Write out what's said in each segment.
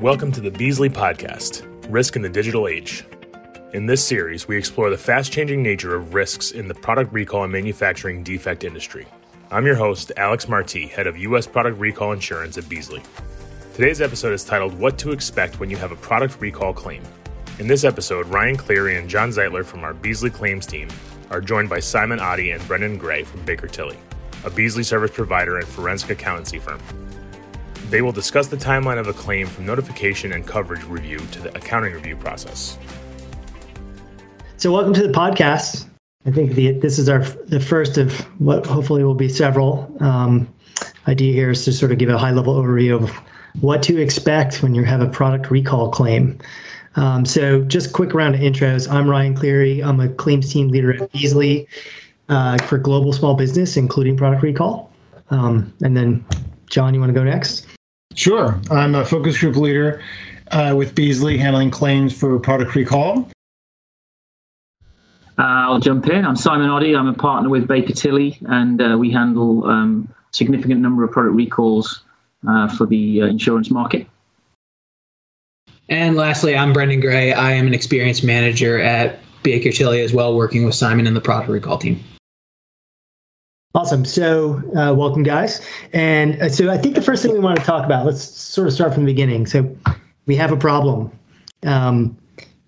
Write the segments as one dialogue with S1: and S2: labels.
S1: Welcome to the Beazley Podcast Risk in the Digital Age. In this series, we explore the fast changing nature of risks in the product recall and manufacturing defect industry. I'm your host, Alex Marti, head of U.S. Product Recall Insurance at Beazley. Today's episode is titled What to Expect When You Have a Product Recall Claim. In this episode, Ryan Cleary and John Zeitler from our Beazley Claims team are joined by Simon Oddie and Brendan Gray from Baker Tilly, a Beazley service provider and forensic accountancy firm. They will discuss the timeline of a claim from notification and coverage review to the accounting review process.
S2: So, welcome to the podcast. I think the, this is our the first of what hopefully will be several. Um, idea here is to sort of give a high level overview of what to expect when you have a product recall claim. Um, so, just quick round of intros. I'm Ryan Cleary. I'm a claims team leader at Beazley uh, for global small business, including product recall. Um, and then, John, you want to go next?
S3: Sure. I'm a focus group leader uh, with Beazley handling claims for product recall.
S4: Uh, I'll jump in. I'm Simon Oddy. I'm a partner with Baker Tilly, and uh, we handle um, significant number of product recalls uh, for the uh, insurance market.
S5: And lastly, I'm Brendan Gray. I am an experienced manager at Baker Tilly as well, working with Simon and the product recall team.
S2: Awesome. So, uh, welcome, guys. And uh, so, I think the first thing we want to talk about, let's sort of start from the beginning. So, we have a problem. Um,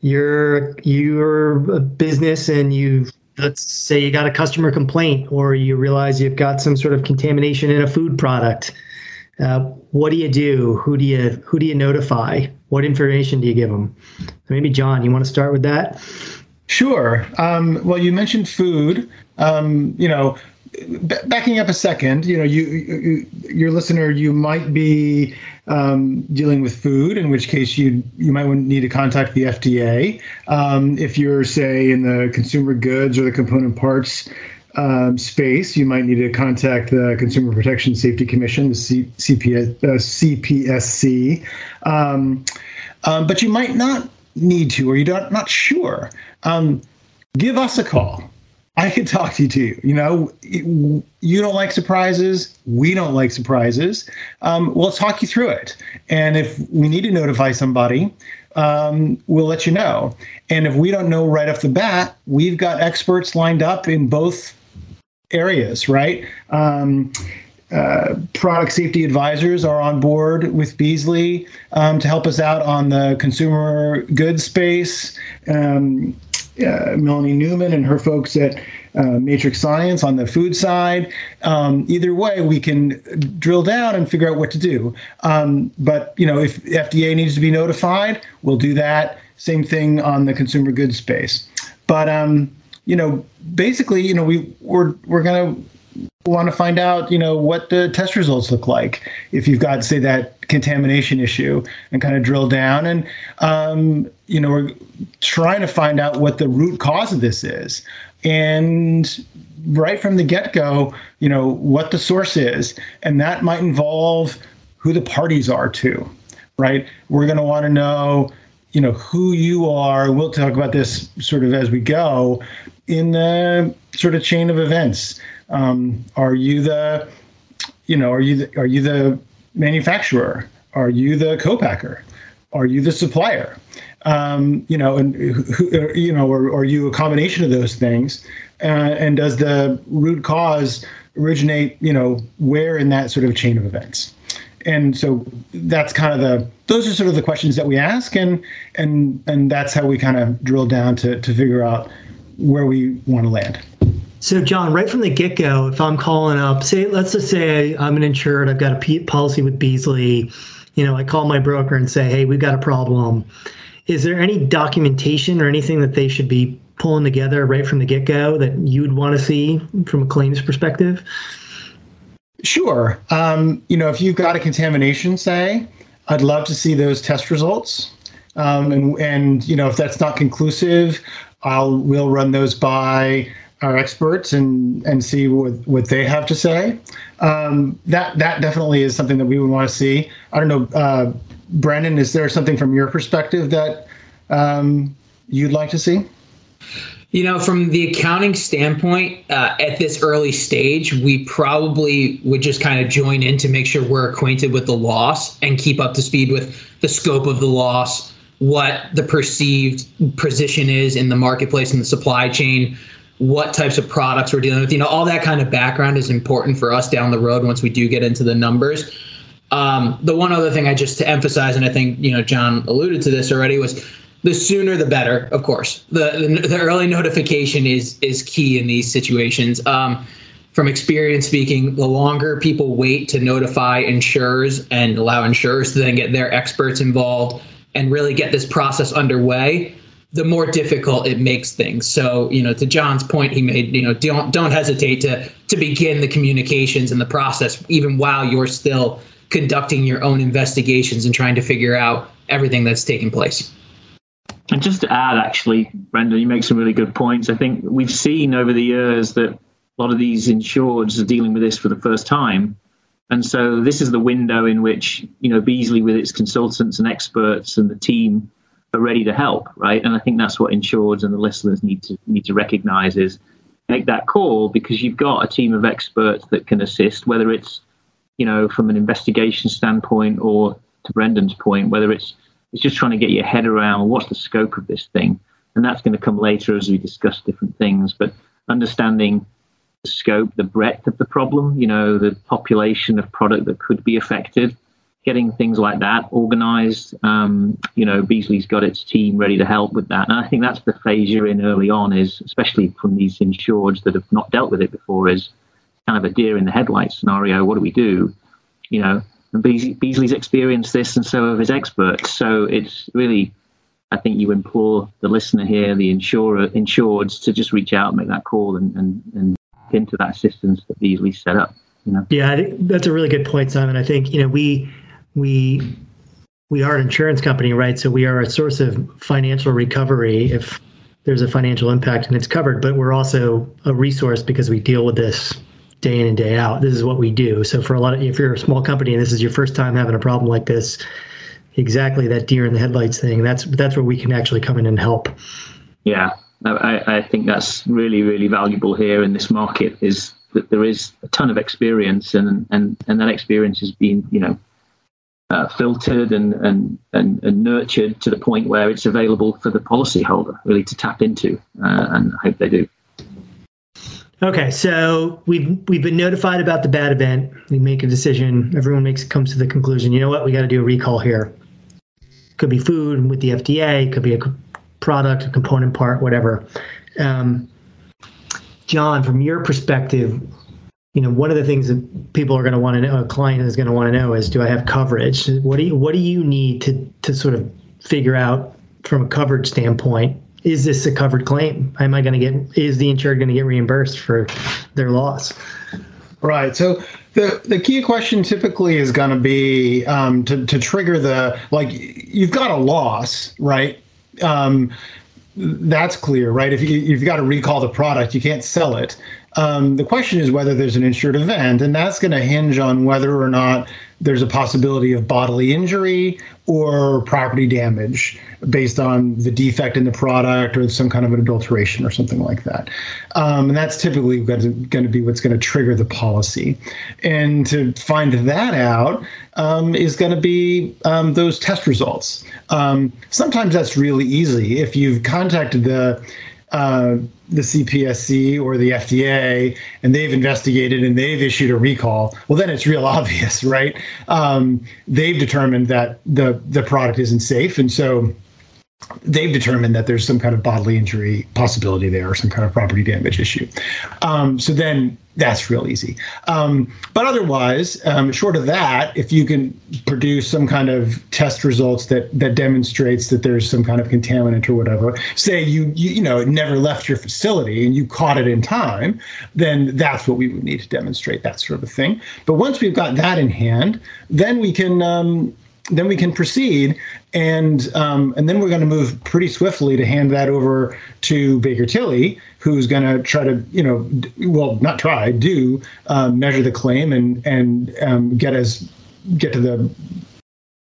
S2: you're you're a business, and you've let's say you got a customer complaint, or you realize you've got some sort of contamination in a food product. Uh, what do you do? Who do you who do you notify? What information do you give them? Maybe John, you want to start with that?
S3: Sure. Um, well, you mentioned food. Um, you know, backing up a second, you know, you, you your listener, you might be um, dealing with food, in which case you you might need to contact the FDA. Um, if you're, say, in the consumer goods or the component parts um, space, you might need to contact the Consumer Protection Safety Commission, the C- CPS, uh, CPSC. Um, um, but you might not need to, or you're not, not sure. Um, give us a call I could talk to you too. You know, you don't like surprises. We don't like surprises. Um, we'll talk you through it. And if we need to notify somebody, um, we'll let you know. And if we don't know right off the bat, we've got experts lined up in both areas, right? Um, uh, product safety advisors are on board with Beazley um, to help us out on the consumer goods space. Um, uh, Melanie Neumann and her folks at uh, Matrix Science on the food side. Um, either way, we can drill down and figure out what to do. Um, but you know, if FDA needs to be notified, we'll do that. Same thing on the consumer goods space. But um, you know, basically, you know, we we're we're gonna want to find out, you know, what the test results look like if you've got, say, that contamination issue, and kind of drill down. And um, you know, we're trying to find out what the root cause of this is, and right from the get-go, you know, what the source is, and that might involve who the parties are too, right? We're going to want to know you know who you are we'll talk about this sort of as we go in the sort of chain of events um, are you the, you know, are you the, are you the manufacturer? Are you the co-packer? Are you the supplier? Um, you know, and who, you know, or, or are you a combination of those things? Uh, and does the root cause originate, you know, where in that sort of chain of events? And so that's kind of the those are sort of the questions that we ask, and and and that's how we kind of drill down to to figure out where we want to land.
S2: So, John, right from the get go, if I'm calling up, say, let's just say I'm an insured, I've got a policy with Beazley, you know, I call my broker and say, hey, we've got a problem. Is there any documentation or anything that they should be pulling together right from the get go that you'd want to see from a claims perspective?
S3: Sure. Um, you know, if you've got a contamination, say, I'd love to see those test results. Um, and, and, you know, if that's not conclusive, I'll, we'll run those by our experts and and see what what they have to say. Um, that that definitely is something that we would want to see. I don't know, uh, Brendan, is there something from your perspective that um, you'd like to see?
S5: You know, from the accounting standpoint, uh, at this early stage, we probably would just kind of join in to make sure we're acquainted with the loss and keep up to speed with the scope of the loss, what the perceived position is in the marketplace and the supply chain, what types of products we're dealing with. You know, all that kind of background is important for us down the road once we do get into the numbers. Um, the one other thing I just to emphasize, and I think you know John alluded to this already, was the sooner the better. Of course, the the, the early notification is is key in these situations. Um, from experience speaking, the longer people wait to notify insurers and allow insurers to then get their experts involved and really get this process underway, the more difficult it makes things. So, you know, to John's point, he made, you know, don't don't hesitate to to begin the communications and the process even while you're still conducting your own investigations and trying to figure out everything that's taking place.
S4: And just to add, actually, Brendan, you make some really good points. I think we've seen over the years that a lot of these insureds are dealing with this for the first time. And so this is the window in which, you know, Beazley with its consultants and experts and the team are ready to help, right? And I think that's what insureds and the listeners need to need to recognize is make that call because you've got a team of experts that can assist, whether it's, you know, from an investigation standpoint or to Brendan's point, whether it's it's just trying to get your head around what's the scope of this thing. And that's going to come later as we discuss different things. But understanding the scope, the breadth of the problem, you know, the population of product that could be affected, getting things like that organized. Um, you know, Beazley's got its team ready to help with that. And I think that's the phase you're in early on is, especially from these insureds that have not dealt with it before, is kind of a deer in the headlights scenario. What do we do? You know, and Beazley, Beazley's experienced this and so have his experts. So it's really, I think you implore the listener here, the insurer, insureds to just reach out and make that call and, and, and into that assistance that Beazley set up. You know?
S2: Yeah, I think that's a really good point, Simon. I think, you know, we, we we are an insurance company, right? So we are a source of financial recovery if there's a financial impact and it's covered. But we're also a resource because we deal with this day in and day out. This is what we do. So for a lot of if you're a small company and this is your first time having a problem like this, exactly that deer in the headlights thing. That's that's where we can actually come in and help.
S4: Yeah, I, I think that's really really valuable here in this market is that there is a ton of experience and and and that experience has been you know uh, filtered and, and, and, and, nurtured to the point where it's available for the policyholder really to tap into, uh, and I hope they do.
S2: Okay, so we've we've been notified about the bad event. We make a decision. Everyone makes comes to the conclusion. You know what? We got to do a recall here. Could be food with the FDA. Could be a product, a component part, whatever. Um, John, from your perspective, you know, one of the things that people are going to want to know, a client is going to want to know is, do I have coverage? What do you, what do you need to, to sort of figure out from a coverage standpoint? Is this a covered claim? Am I going to get, is the insured going to get reimbursed for their loss?
S3: Right. So the the key question typically is going to be um, to to trigger the like you've got a loss, right? Um, that's clear, right? If you, you've got to recall the product, you can't sell it. Um, the question is whether there's an insured event, and that's going to hinge on whether or not there's a possibility of bodily injury or property damage based on the defect in the product or some kind of an adulteration or something like that. Um, and that's typically going to be what's going to trigger the policy. And to find that out um, is going to be um, those test results. Um, sometimes that's really easy. If you've contacted the uh, the CPSC or the FDA and they've investigated and they've issued a recall, well, then it's real obvious, right? Um, they've determined that the the product isn't safe, and so they've determined that there's some kind of bodily injury possibility there or some kind of property damage issue. Um, so then that's real easy. Um, but otherwise, um, short of that, if you can produce some kind of test results that that demonstrates that there's some kind of contaminant or whatever, say you you, you know it never left your facility and you caught it in time, then that's what we would need to demonstrate that sort of a thing. But once we've got that in hand, then we can um, then we can proceed and um, and then we're going to move pretty swiftly to hand that over to Baker Tilly, who's going to try to you know well not try do um, measure the claim and and um, get us get to the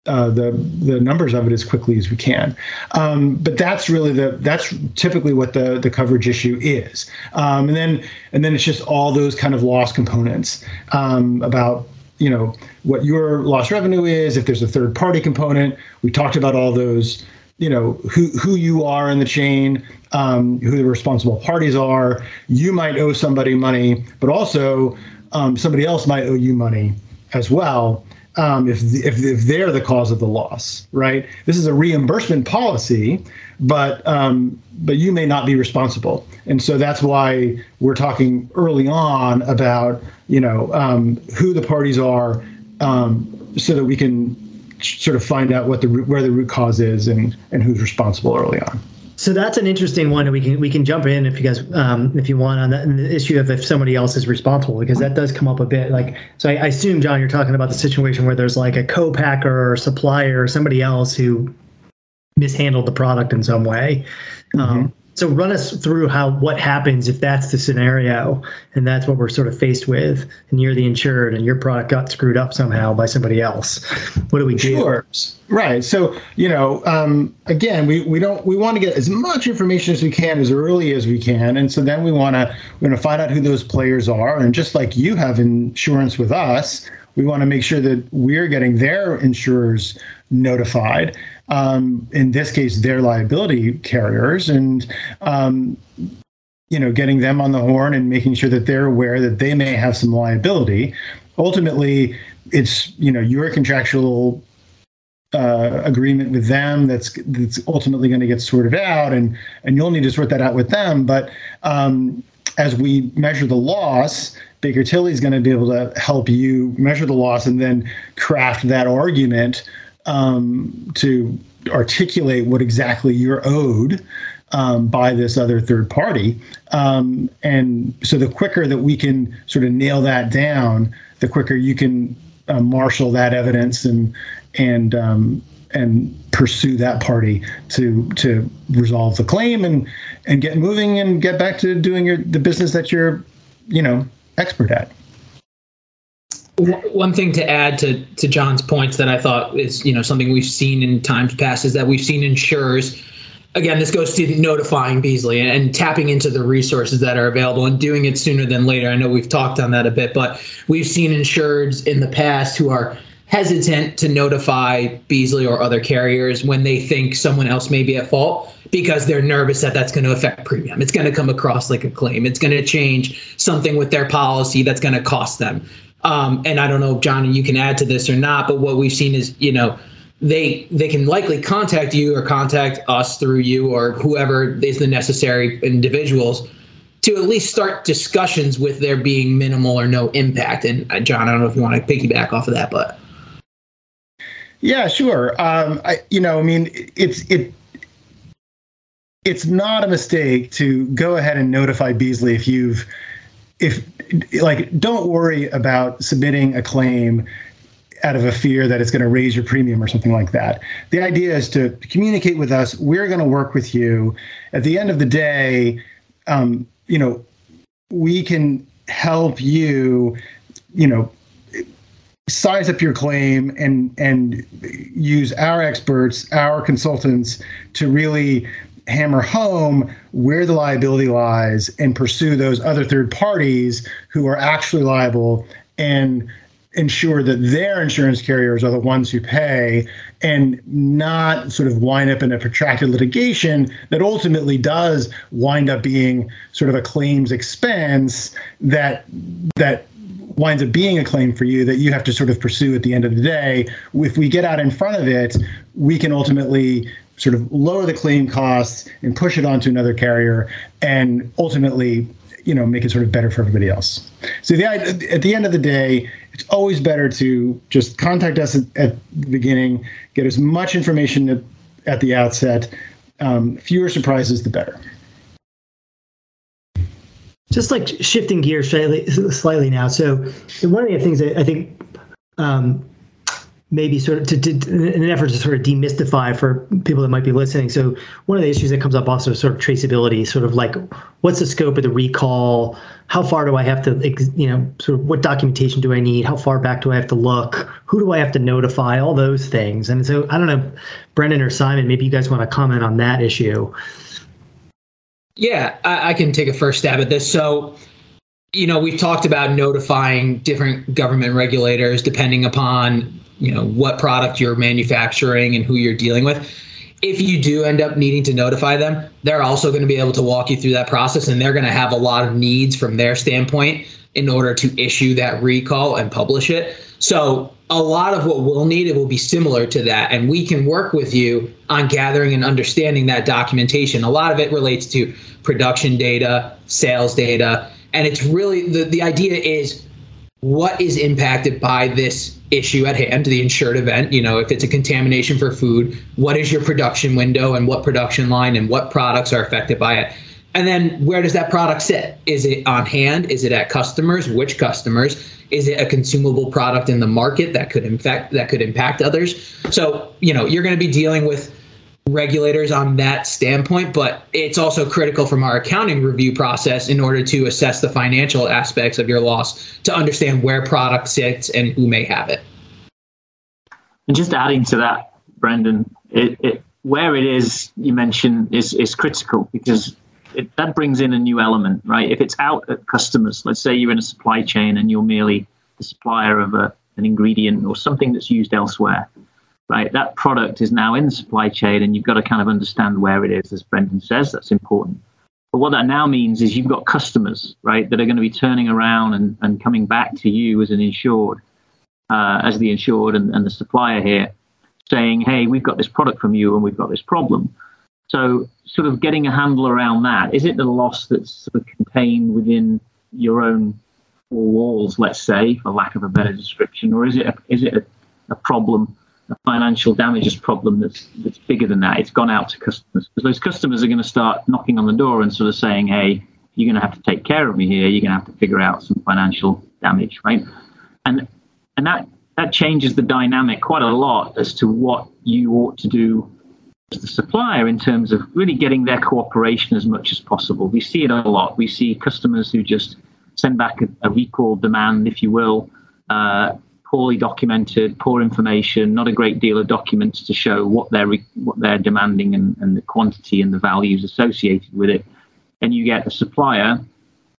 S3: uh, the the numbers of it as quickly as we can. Um, but that's really the that's typically what the the coverage issue is. Um, and then and then it's just all those kind of loss components um, about you know what your lost revenue is. If there's a third party component, we talked about all those. You know who who you are in the chain, um, who the responsible parties are. You might owe somebody money, but also um, somebody else might owe you money as well um, if, if, if they're the cause of the loss, right? This is a reimbursement policy, but um, but you may not be responsible, and so that's why we're talking early on about you know um, who the parties are, um, so that we can sort of find out what the where the root cause is and and who's responsible early on.
S2: So that's an interesting one. We can we can jump in if you guys um, if you want on that the issue of if somebody else is responsible because that does come up a bit. Like so, I, I assume John, you're talking about the situation where there's like a co-packer or supplier or somebody else who mishandled the product in some way. Um, mm-hmm. Um, so run us through how what happens if that's the scenario and that's what we're sort of faced with and you're the insured and your product got screwed up somehow by somebody else. What do we do?
S3: Sure. Right. So you know um, again we, we don't we want to get as much information as we can as early as we can. And so then we want to we want to find out who those players are. And just like you have insurance with us we want to make sure that we're getting their insurers notified um, in this case, their liability carriers, and um, you know, getting them on the horn and making sure that they're aware that they may have some liability. Ultimately, it's you know your contractual uh, agreement with them that's that's ultimately going to get sorted out, and and you'll need to sort that out with them. But um, as we measure the loss, Baker Tilly is going to be able to help you measure the loss and then craft that argument um, to articulate what exactly you're owed um, by this other third party. Um, and so the quicker that we can sort of nail that down, the quicker you can uh, marshal that evidence and and um, and pursue that party to to resolve the claim and and get moving and get back to doing your the business that you're you know expert at.
S5: One thing to add to to John's points that I thought is you know something we've seen in times past is that we've seen insurers. Again, this goes to notifying Beazley and, tapping into the resources that are available and doing it sooner than later. I know we've talked on that a bit, but we've seen insureds in the past who are hesitant to notify Beazley or other carriers when they think someone else may be at fault because they're nervous that that's going to affect premium. It's going to come across like a claim. It's going to change something with their policy that's going to cost them. Um, and I don't know, Johnny, you can add to this or not, but what we've seen is, you know, they they can likely contact you or contact us through you or whoever is the necessary individuals to at least start discussions with there being minimal or no impact. And uh, John, I don't know if you want to piggyback off of that, but
S3: yeah, sure. Um, I, you know, I mean, it's it it's not a mistake to go ahead and notify Beazley if you've if like don't worry about submitting a claim out of a fear that it's going to raise your premium or something like that. The idea is to communicate with us. We're going to work with you. At the end of the day, um, you know, we can help you, you know, size up your claim and and use our experts, our consultants to really hammer home where the liability lies and pursue those other third parties who are actually liable and ensure that their insurance carriers are the ones who pay and not sort of wind up in a protracted litigation that ultimately does wind up being sort of a claims expense that that winds up being a claim for you that you have to sort of pursue at the end of the day. If we get out in front of it we can ultimately sort of lower the claim costs and push it onto another carrier and ultimately you know make it sort of better for everybody else. So the at the end of the day it's always better to just contact us at, at the beginning get as much information at, at the outset. Um, fewer surprises the better
S2: just like shifting gears slightly, slightly now so one of the things that i think um, maybe sort of to, to, in an effort to sort of demystify for people that might be listening. So one of the issues that comes up also is sort of traceability, sort of like what's the scope of the recall? How far do I have to, you know, sort of what documentation do I need? How far back do I have to look? Who do I have to notify? All those things. And so I don't know, Brendan or Simon, maybe you guys want to comment on that issue.
S5: Yeah, I, I can take a first stab at this. So you know, we've talked about notifying different government regulators depending upon you know what product you're manufacturing and who you're dealing with if you do end up needing to notify them they're also going to be able to walk you through that process and they're going to have a lot of needs from their standpoint in order to issue that recall and publish it so a lot of what we'll need it will be similar to that and we can work with you on gathering and understanding that documentation a lot of it relates to production data sales data and it's really the, the idea is what is impacted by this issue at hand, the insured event. You know, if it's a contamination for food, what is your production window and what production line and what products are affected by it? And then where does that product sit? Is it on hand? Is it at customers? Which customers? Is it a consumable product in the market that could infect that could impact others? So, you know, you're going to be dealing with regulators on that standpoint, but it's also critical from our accounting review process in order to assess the financial aspects of your loss to understand where product sits and who may have it.
S4: And just adding to that, Brendan, it, it, where it is you mentioned is is critical because it, that brings in a new element, right? If it's out at customers, let's say you're in a supply chain and you're merely the supplier of a, an ingredient or something that's used elsewhere, right? That product is now in the supply chain and you've got to kind of understand where it is, as Brendan says, that's important. But what that now means is you've got customers, right, that are going to be turning around and, and coming back to you as an insured, uh, as the insured and, and the supplier here, saying, hey, we've got this product from you and we've got this problem. So, sort of getting a handle around that. Is it the loss that's sort of contained within your own four walls, let's say, for lack of a better description, or is it a, is it a, a problem a financial damages problem that's that's bigger than that. It's gone out to customers because those customers are going to start knocking on the door and sort of saying, "Hey, you're going to have to take care of me here. You're going to have to figure out some financial damage, right?" And and that that changes the dynamic quite a lot as to what you ought to do as the supplier in terms of really getting their cooperation as much as possible. We see it a lot. We see customers who just send back a, a recall demand, if you will, uh, poorly documented, poor information, not a great deal of documents to show what they're what they're demanding and, and the quantity and the values associated with it. And you get a supplier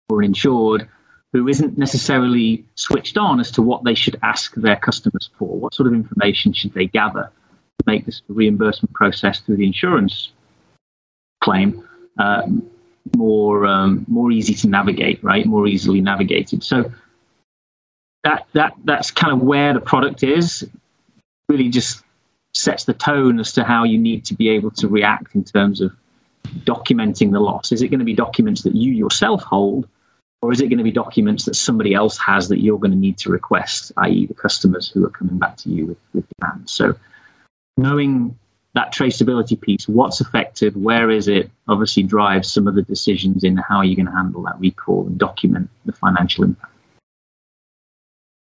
S4: or an insured who isn't necessarily switched on as to what they should ask their customers for. What sort of information should they gather to make this reimbursement process through the insurance claim uh, more um, more easy to navigate, right? More easily navigated. So that that that's kind of where the product is. Really, just sets the tone as to how you need to be able to react in terms of documenting the loss. Is it going to be documents that you yourself hold, or is it going to be documents that somebody else has that you're going to need to request, i.e., the customers who are coming back to you with, with demands? So, knowing that traceability piece, what's affected, where is it, obviously drives some of the decisions in how you're going to handle that recall and document the financial impact.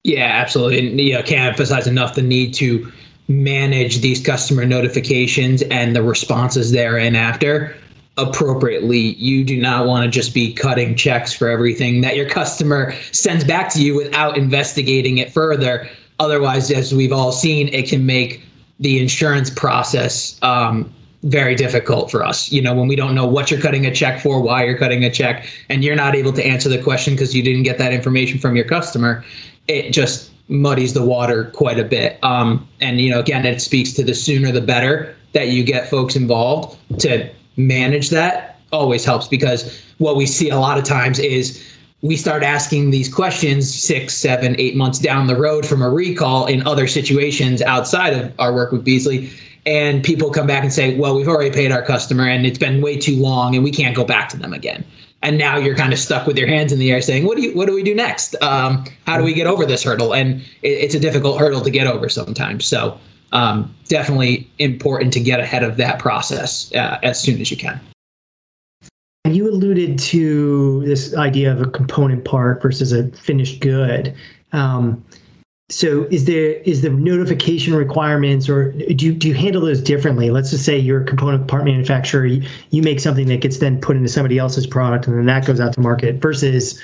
S5: Yeah, absolutely. And you know, can't emphasize enough the need to manage these customer notifications and the responses therein after appropriately. You do not want to just be cutting checks for everything that your customer sends back to you without investigating it further. Otherwise, as we've all seen, it can make the insurance process um, very difficult for us. You know, when we don't know what you're cutting a check for, why you're cutting a check, and you're not able to answer the question because you didn't get that information from your customer, it just muddies the water quite a bit. Um, and you know, again, it speaks to the sooner the better that you get folks involved to manage that. Always helps because what we see a lot of times is we start asking these questions six, seven, eight months down the road from a recall in other situations outside of our work with Beazley. And people come back and say, well, we've already paid our customer and it's been way too long and we can't go back to them again. And now you're kind of stuck with your hands in the air saying what do you what do we do next? Um, how do we get over this hurdle? And it, it's a difficult hurdle to get over sometimes. So um, definitely important to get ahead of that process uh, as soon as you can
S2: you alluded to this idea of a component part versus a finished good. Um, so is there is the notification requirements or do you, do you handle those differently? Let's just say you're a component part manufacturer you, you make something that gets then put into somebody else's product and then that goes out to market versus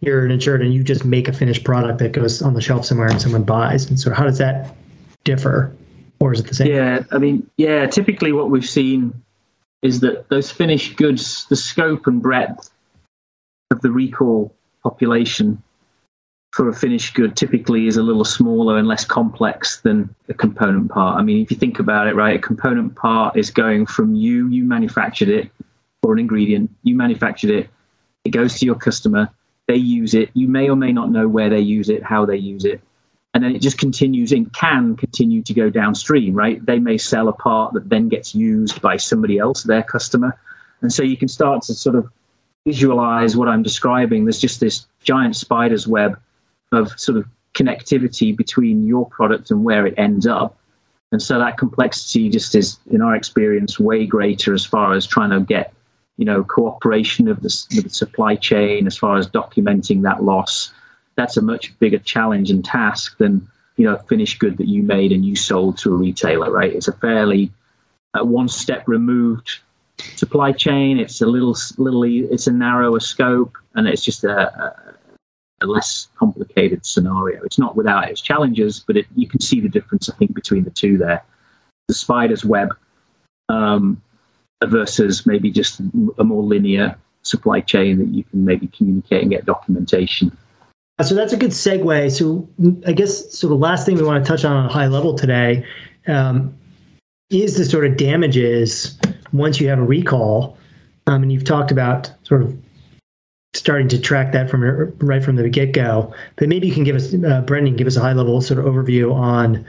S2: you're an insured and you just make a finished product that goes on the shelf somewhere and someone buys. And so how does that differ or is it the same?
S4: Yeah i mean yeah typically what we've seen is that those finished goods the scope and breadth of the recall population for a finished good typically is a little smaller and less complex than a component part. I mean, if you think about it, right, a component part is going from you, you manufactured it, or an ingredient, you manufactured it, it goes to your customer, they use it, you may or may not know where they use it, how they use it, and then it just continues and can continue to go downstream, right? They may sell a part that then gets used by somebody else, their customer. And so you can start to sort of visualize what I'm describing. There's just this giant spider's web of sort of connectivity between your product and where it ends up. And so that complexity just is, in our experience, way greater as far as trying to get, you know, cooperation of the, the supply chain, as far as documenting that loss. That's a much bigger challenge and task than, you know, a finished good that you made and you sold to a retailer, right? It's a fairly uh, one step removed supply chain. It's a little, little, it's a narrower scope, and it's just a, a a less complicated scenario. It's not without its challenges, but it, you can see the difference, I think, between the two there. The spider's web um, versus maybe just a more linear supply chain that you can maybe communicate and get documentation.
S2: So that's a good segue. So I guess so. The last thing we want to touch on on a high level today um, is the sort of damages once you have a recall. Um, and you've talked about sort of starting to track that from right from the get go. But maybe you can give us, uh, Brendan, give us a high level sort of overview on,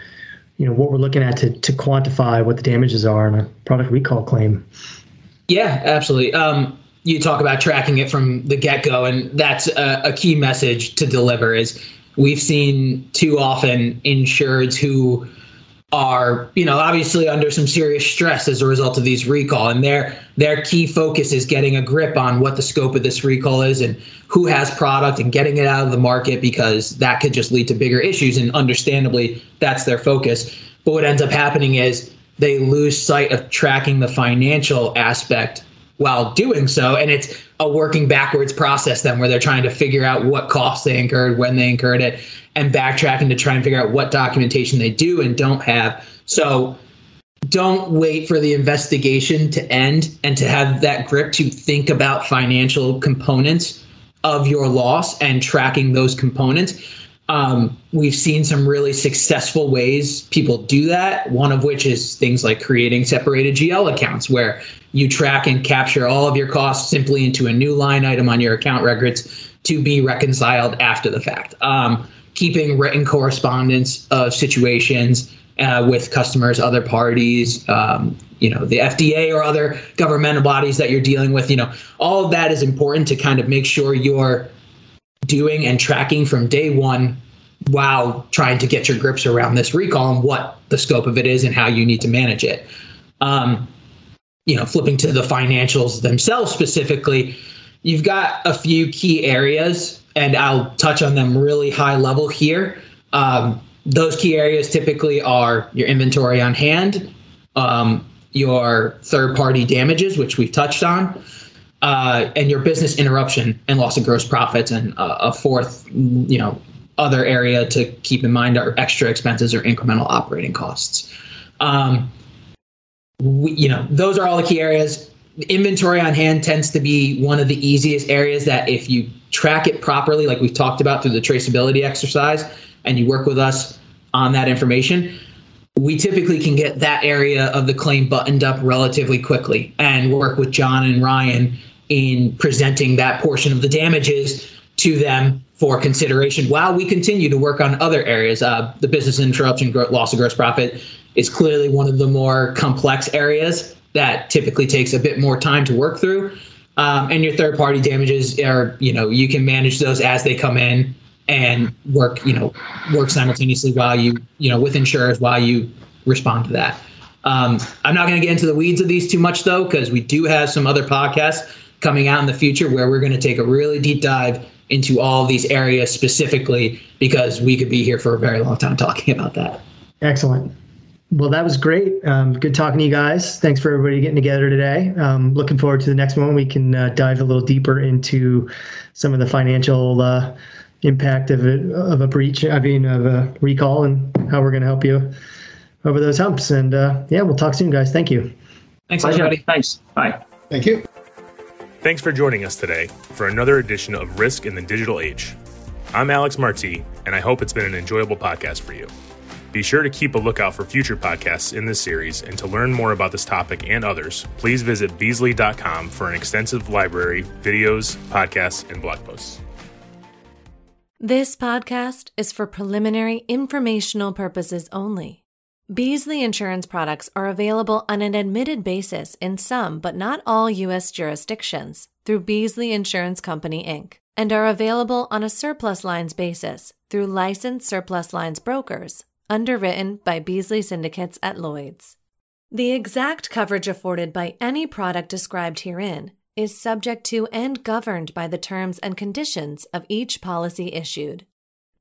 S2: you know, what we're looking at to to quantify what the damages are in a product recall claim.
S5: Yeah, absolutely. Um, you talk about tracking it from the get go, and that's a, a key message to deliver. Is we've seen too often insureds who are you know obviously under some serious stress as a result of these recall and their their key focus is getting a grip on what the scope of this recall is and who has product and getting it out of the market because that could just lead to bigger issues and understandably that's their focus but what ends up happening is they lose sight of tracking the financial aspect while doing so and it's a working backwards process then where they're trying to figure out what costs they incurred when they incurred it and backtracking to try and figure out what documentation they do and don't have. So don't wait for the investigation to end and to have that grip to think about financial components of your loss and tracking those components. Um, we've seen some really successful ways people do that. One of which is things like creating separated GL accounts where you track and capture all of your costs simply into a new line item on your account records to be reconciled after the fact. Um, keeping written correspondence of situations uh, with customers, other parties, um, you know, the FDA or other governmental bodies that you're dealing with. You know, all of that is important to kind of make sure you're doing and tracking from day one while trying to get your grips around this recall and what the scope of it is and how you need to manage it. Um, you know, flipping to the financials themselves specifically, you've got a few key areas and I'll touch on them really high level here. Um, those key areas typically are your inventory on hand, um, your third party damages, which we've touched on, uh, and your business interruption and loss of gross profits. And uh, a fourth, you know, other area to keep in mind are extra expenses or incremental operating costs. Um, we, you know, those are all the key areas. Inventory on hand tends to be one of the easiest areas that if you track it properly, like we've talked about through the traceability exercise, and you work with us on that information, we typically can get that area of the claim buttoned up relatively quickly and work with John and Ryan in presenting that portion of the damages to them for consideration while we continue to work on other areas. Uh, the business interruption, loss of gross profit is clearly one of the more complex areas that typically takes a bit more time to work through. Um, and your third party damages are, you know, you can manage those as they come in and work, you know, work simultaneously while you, you know, with insurers while you respond to that. Um, I'm not going to get into the weeds of these too much though, because we do have some other podcasts coming out in the future where we're going to take a really deep dive into all these areas specifically because we could be here for a very long time talking about that.
S2: Excellent. Well, that was great. Um, good talking to you guys. Thanks for everybody getting together today. Um, looking forward to the next one. We can uh, dive a little deeper into some of the financial uh, impact of a, of a breach, I mean, of a recall, and how we're going to help you over those humps. And uh, yeah, we'll talk soon, guys. Thank you.
S4: Thanks, everybody. Thanks. Bye.
S3: Thank you.
S1: Thanks for joining us today for another edition of Risk in the Digital Age. I'm Alex Marti, and I hope it's been an enjoyable podcast for you. Be sure to keep a lookout for future podcasts in this series, and to learn more about this topic and others, please visit Beazley.com for an extensive library, videos, podcasts, and blog posts.
S6: This podcast is for preliminary informational purposes only. Beazley Insurance products are available on an admitted basis in some, but not all, U.S. jurisdictions through Beazley Insurance Company, Inc., and are available on a surplus lines basis through licensed surplus lines brokers underwritten by Beazley Syndicates at Lloyd's. The exact coverage afforded by any product described herein is subject to and governed by the terms and conditions of each policy issued.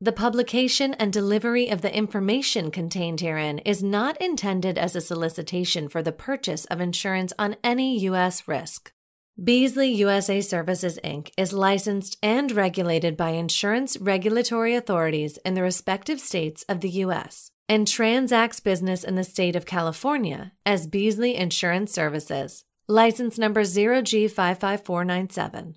S6: The publication and delivery of the information contained herein is not intended as a solicitation for the purchase of insurance on any U.S. risk. Beazley USA Services Inc. is licensed and regulated by insurance regulatory authorities in the respective states of the U.S. and transacts business in the state of California as Beazley Insurance Services, license number 0G55497.